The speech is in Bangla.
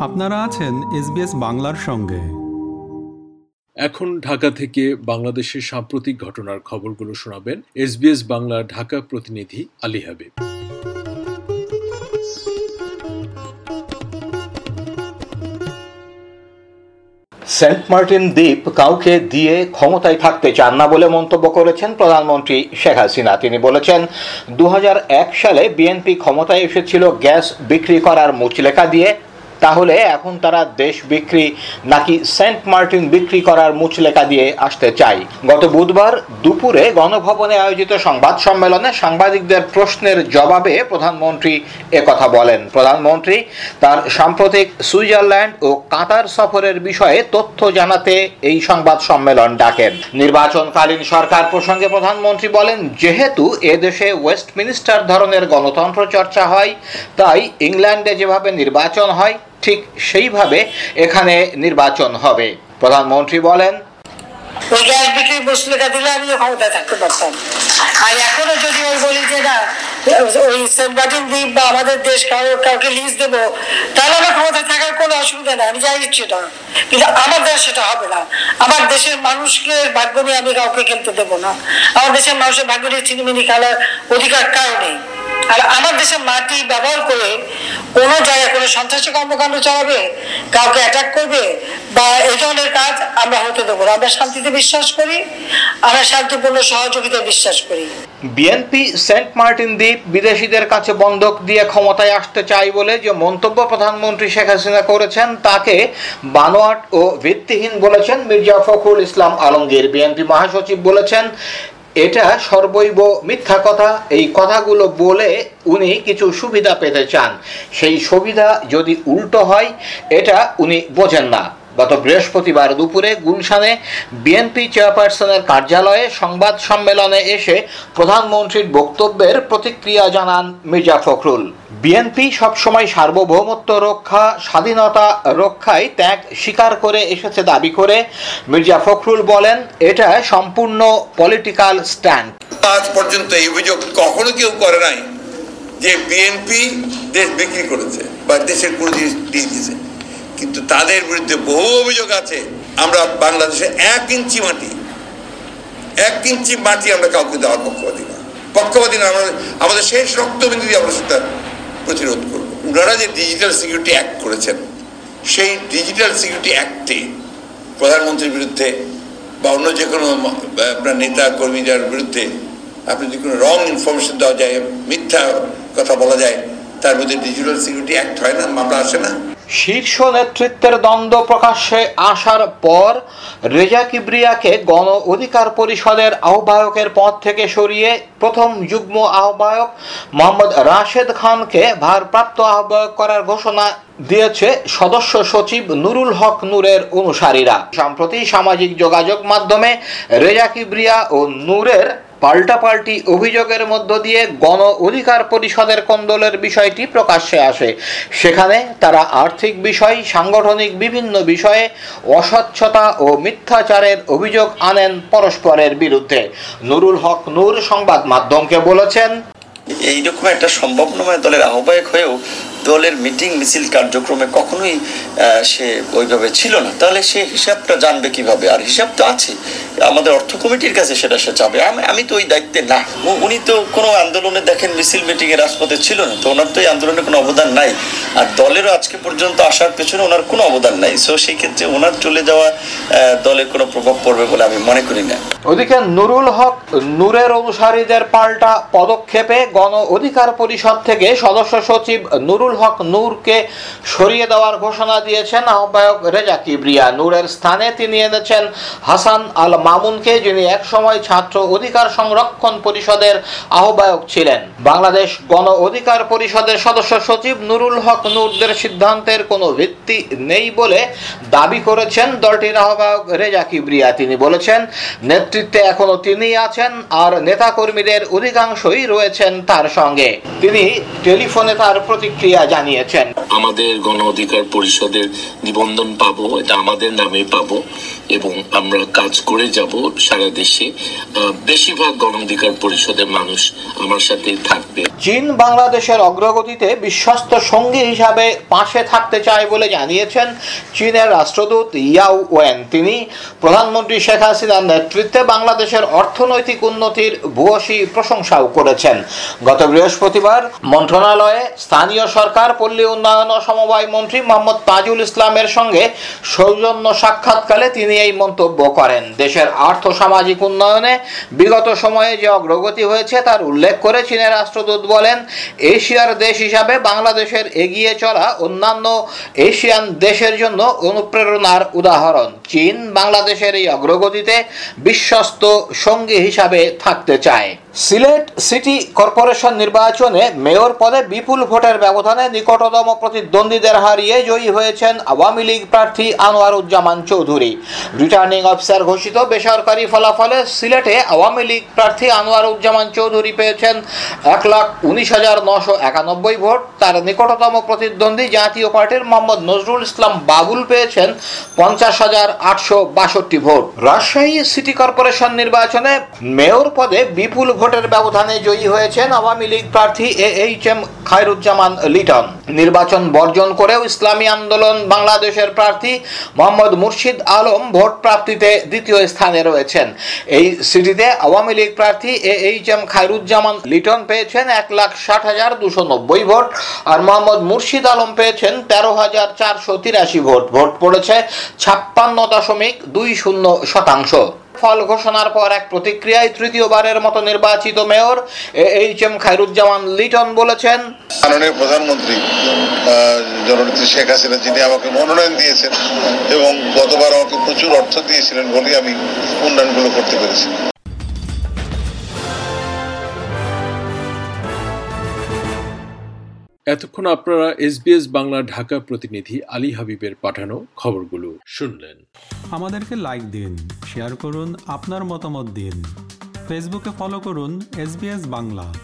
আপনারা আছেন এসবিএস বাংলার সঙ্গে। এখন ঢাকা থেকে বাংলাদেশের সাম্প্রতিক ঘটনার খবরগুলো শোনাবেন এসবিএস বাংলার ঢাকা প্রতিনিধি আলী হাবিব। সেন্ট মার্টিন দ্বীপ কাউকে দিয়ে ক্ষমতায় থাকতে চান না বলে মন্তব্য করেছেন প্রধানমন্ত্রী শেখ হাসিনা। তিনি বলেছেন দু হাজার এক সালে বিএনপি ক্ষমতায় এসেছিল গ্যাস বিক্রি করার মুচলেখা দিয়ে তাহলে এখন তারা দেশ বিক্রি নাকি সেন্ট মার্টিন বিক্রি করার মুচলেখা দিয়ে আসতে চাই গত বুধবার দুপুরে গণভবনে আয়োজিত সংবাদ সম্মেলনে সাংবাদিকদের প্রশ্নের জবাবে প্রধানমন্ত্রী কথা বলেন। প্রধানমন্ত্রী তার সাম্প্রতিক সুইজারল্যান্ড ও কাতার সফরের বিষয়ে তথ্য জানাতে এই সংবাদ সম্মেলন ডাকেন। নির্বাচনকালীন সরকার প্রসঙ্গে প্রধানমন্ত্রী বলেন, যেহেতু এদেশে ওয়েস্টমিনিস্টার ধরনের গণতন্ত্র চর্চা হয়, তাই ইংল্যান্ডে যেভাবে নির্বাচন হয় ঠিক সেইভাবে এখানে নির্বাচন হবে। প্রধানমন্ত্রী বলেন ক্ষমতায় থাকতে পারতাম। আর এখনও যদি ওই না, ওই বা আমাদের দেশ কারও কাউকে লিজ দেব, তাহলে আমার ক্ষমতায় থাকার কোনো অসুবিধা নেই, আমি যাই ইচ্ছে না কিন্তু আমার সেটা হবে না। আমার দেশের মানুষকে ভাগ্য নিয়ে আমি কাউকে খেলতে দেবো না। আমার দেশের মানুষের ভাগ্য নিয়ে চিনিমিনি খেলার অধিকার কারও নেই। আর আমার দেশের মাটি ব্যবহার করে কোনো জায়গায় কোনো সন্ত্রাসী কর্মকাণ্ড চালাবে, কাউকে অ্যাটাক করবে, বা এই ধরনের আমরা হতে দেবো আমরা শান্তিতে বিশ্বাস করি, আমরা শান্তিপূর্ণ বিশ্বাস করি। বিএনপি সেন্ট মার্টিন দ্বীপ বিদেশিদের কাছে বন্ধক দিয়ে ক্ষমতায় আসতে চাই বলে যে মন্তব্য প্রধানমন্ত্রী শেখ হাসিনা করেছেন, তাকে বানোয়াট ও ভিত্তিহীন বলেছেন মির্জা ফখরুল ইসলাম আলমগীর। বিএনপি মহাসচিব বলেছেন, এটা সর্বৈব মিথ্যা কথা। এই কথাগুলো বলে উনি কিছু সুবিধা পেতে চান। সেই সুবিধা যদি উল্টো হয়, এটা উনি বোঝেন না। গত বৃহস্পতিবার দুপুরে গুলশানে বিএনপি চেয়ারপারসনের কার্যালয়ে সংবাদ সম্মেলনে এসে প্রধানমন্ত্রীর বক্তব্যের প্রতিক্রিয়া জানান মির্জা ফখরুল। বিএনপি সবসময় সার্বভৌমত্ব রক্ষা, স্বাধীনতা রক্ষায় ত্যাগ স্বীকার করে এসেছে দাবি করে মির্জা ফখরুল বলেন, এটা সম্পূর্ণ পলিটিক্যাল স্ট্যান্ড। আজ পর্যন্ত এই অভিযোগ কখনো কেউ করে নাই যে বিএনপি দেশ বিক্রি করেছে বা দেশের কোনো জিনিস দিয়ে দিয়েছে। কিন্তু তাদের বিরুদ্ধে বহু অভিযোগ আছে। আমরা বাংলাদেশে এক ইঞ্চি মাটি, এক ইঞ্চি মাটি আমরা কাউকে দেওয়ার পক্ষপাতি না। পক্ষপাতি না, আমরা আমাদের শেষ রক্তবিন্দু দিয়ে আমরা সেটা প্রতিরোধ করব। ওনারা যে ডিজিটাল সিকিউরিটি অ্যাক্ট করেছেন, সেই ডিজিটাল সিকিউরিটি অ্যাক্টে প্রধানমন্ত্রীর বিরুদ্ধে বা অন্য যে কোনো আপনার নেতা কর্মীদের বিরুদ্ধে আপনি যদি কোনো রং ইনফরমেশন দেওয়া যায়, মিথ্যা কথা বলা যায়, তার মধ্যে ডিজিটাল সিকিউরিটি অ্যাক্ট হয় না, মামলা আসে না। শীর্ষ নেতৃত্বের দ্বন্দ্ব প্রকাশ্যে আসার পর রেজা কিবরিয়াকে গণ অধিকার পরিষদের আহ্বায়কের পদ থেকে সরিয়ে প্রথম যুগ্ম আহ্বায়ক মোহাম্মদ রাশেদ খানকে ভারপ্রাপ্ত আহ্বায়ক করার ঘোষণা দিয়েছে সদস্য সচিব নুরুল হক নূরের অনুসারীরা। সম্প্রতি সামাজিক যোগাযোগ মাধ্যমে রেজা কিবরিয়া ও নূরের পাল্টাপাল্টি অভিযোগের মধ্য দিয়ে গণ অধিকার পরিষদের কন্দলের বিষয়টি প্রকাশ্যে আসে। সেখানে তারা আর্থিক বিষয়, সাংগঠনিক বিভিন্ন বিষয়ে অস্বচ্ছতা ও মিথ্যাচারের অভিযোগ আনেন পরস্পরের বিরুদ্ধে। নুরুল হক নূর সংবাদ মাধ্যমকে বলেছেন, এইরকম একটা সম্ভব নয় দলের আহ্বায়ক হয়েও দলের মিটিং, মিছিল কার্যক্রমে কখনোই সে ওইভাবে ছিল না। তাহলে সে হিসাবটা জানবে কীভাবে? আর হিসাব তো আছে। আমাদের অর্থ কমিটির কাছে সেটা সে চাবে। আমি তো ওই দায়িত্বে না। উনি তো কোনো আন্দোলনে দেখেন মিছিল মিটিং এর রাজপথে ছিল না। তো ওনার তো এই আন্দোলনে কোনো অবদান নাই। আর দলেরও আজকে পর্যন্ত আসার পেছনে ওনার কোনো অবদান নাই। সো সেই ক্ষেত্রে ওনার চলে যাওয়া দলের কোনো প্রভাব পড়বে বলে আমি মনে করি না। ওদিকে নুরুল হক, নূরের অনুসারীদের পাল্টা পদক্ষেপে গণ অধিকার পরিষদ থেকে সদস্য সচিব নুরুল হক নূরকে সরিয়ে দেওয়ার ঘোষণা দিয়েছেন আহ্বায়ক রেজা কিবরিয়া। নূরের স্থানে তিনি এনেছেন হাসান আল মামুনকে, যিনি একসময় ছাত্র অধিকার সংরক্ষণ পরিষদের আহ্বায়ক ছিলেন। বাংলাদেশ গণ অধিকার পরিষদের সদস্য সচিব নুরুল হক নূরদের সিদ্ধান্তের কোনো ভিত্তি নেই বলে দাবি করেছেন দলটির আহ্বায়ক রেজা কিবরিয়া। তিনি বলেছেন, নেতৃত্বে এখনও তিনি আছেন আর নেতাকর্মীদের অধিকাংশই রয়েছেন তার সঙ্গে। তিনি টেলিফোনে তার প্রতিক্রিয়া জানিয়েছেন। আমাদের গণ অধিকার পরিষদের নিবন্ধন পাবো, এটা আমাদের নামে পাবো, এবং আমরা কাজ করে যাব সারা দেশে। বেশিরভাগ গণ অধিকার পরিষদের মানুষ আমার সাথে থাকবে। চীন বাংলাদেশের অগ্রগতিতে বিশ্বস্ত সঙ্গী হিসাবে পাশে থাকতে চায় বলে জানিয়েছেন চীনের রাষ্ট্রদূত ইয়াও ওয়েন। তিনি প্রধানমন্ত্রী শেখ হাসিনার নেতৃত্বে বাংলাদেশের অর্থনৈতিক উন্নতির ভূয়সী প্রশংসাও করেছেন। গত বৃহস্পতিবার মন্ত্রণালয়ে স্থানীয় সরকার, পল্লী উন্নয়ন ও সমবায় মন্ত্রী মোহাম্মদ তাজুল ইসলামের সঙ্গে সৌজন্য সাক্ষাৎকালে তিনি এই মন্তব্য করেন। দেশের আর্থ সামাজিক উন্নয়নে বিগত সময়ে যে অগ্রগতি হয়েছে তার উল্লেখ করে চীনের রাষ্ট্রদূত বলেন, এশিয়ার দেশ হিসাবে বাংলাদেশের এগিয়ে চলা অন্যান্য এশিয়ান দেশের জন্য অনুপ্রেরণার উদাহরণ। চীন বাংলাদেশের এই অগ্রগতিতে বিশ্বস্ত সঙ্গী হিসাবে থাকতে চায়। সিলেট সিটি কর্পোরেশন নির্বাচনে মেয়র পদে বিপুল ভোটের ব্যবধানে নিকটতম প্রতিদ্বন্দ্বীদের হারিয়ে জয়ী হয়েছেন আওয়ামী লীগ প্রার্থী আনোয়ারুজ্জামান চৌধুরী। রিটার্নিং অফিসার ঘোষিত বেসরকারি ফলাফলে সিলেটে আওয়ামী লীগ প্রার্থী আনোয়ারুজ্জামান চৌধুরী পেয়েছেন এক লাখ উনিশ হাজার নশো একানব্বই ভোট। তার নিকটতম প্রতিদ্বন্দ্বী জাতীয় পার্টির মোহাম্মদ নজরুল ইসলাম বাবুল পেয়েছেন পঞ্চাশ হাজার আটশো বাষট্টি ভোট। রাজশাহী সিটি কর্পোরেশন নির্বাচনে মেয়র পদে বিপুল ভোটের ব্যবধানে জয়ী হয়েছেন আওয়ামী লীগ প্রার্থী A H M Khairuzzaman Liton. নির্বাচন বর্জন করেও ইসলামী আন্দোলন বাংলাদেশের প্রার্থী মোহাম্মদ মুর্শিদ আলম ভোট প্রাপ্তিতে দ্বিতীয় স্থানে রয়েছেন। এই সিটিতে আওয়ামী লীগ প্রার্থী A H M Khairuzzaman Liton পেয়েছেন এক লাখ ষাট হাজার দুশো নব্বই ভোট আর মোহাম্মদ মুর্শিদ আলম পেয়েছেন তেরো হাজার চারশো তিরাশি ভোট। ভোট পড়েছে ছাপ্পান্ন দশমিক দুই শূন্য শতাংশ। ফল ঘোষণার পর এক প্রতিক্রিয়ায় তৃতীয়বারের মতো নির্বাচিত mayor H M Khairuzzaman Liton বলেছেন, মাননীয় প্রধানমন্ত্রী জননেত্রী শেখ হাসিনা, যিনি আমাকে মনোনয়ন দিয়েছেন এবং গতবার আমাকে প্রচুর অর্থ দিয়েছিলেন বলেই আমি উন্নয়নগুলো করতে পেরেছি। এতক্ষণ আপনারা এসবিএস বাংলা ঢাকা প্রতিনিধি আলী হাবিবের পাঠানো খবরগুলো শুনলেন। আমাদেরকে লাইক দিন শেয়ার করুন, আপনার মতামত দিন। ফেসবুকে ফলো করুন এস বাংলা।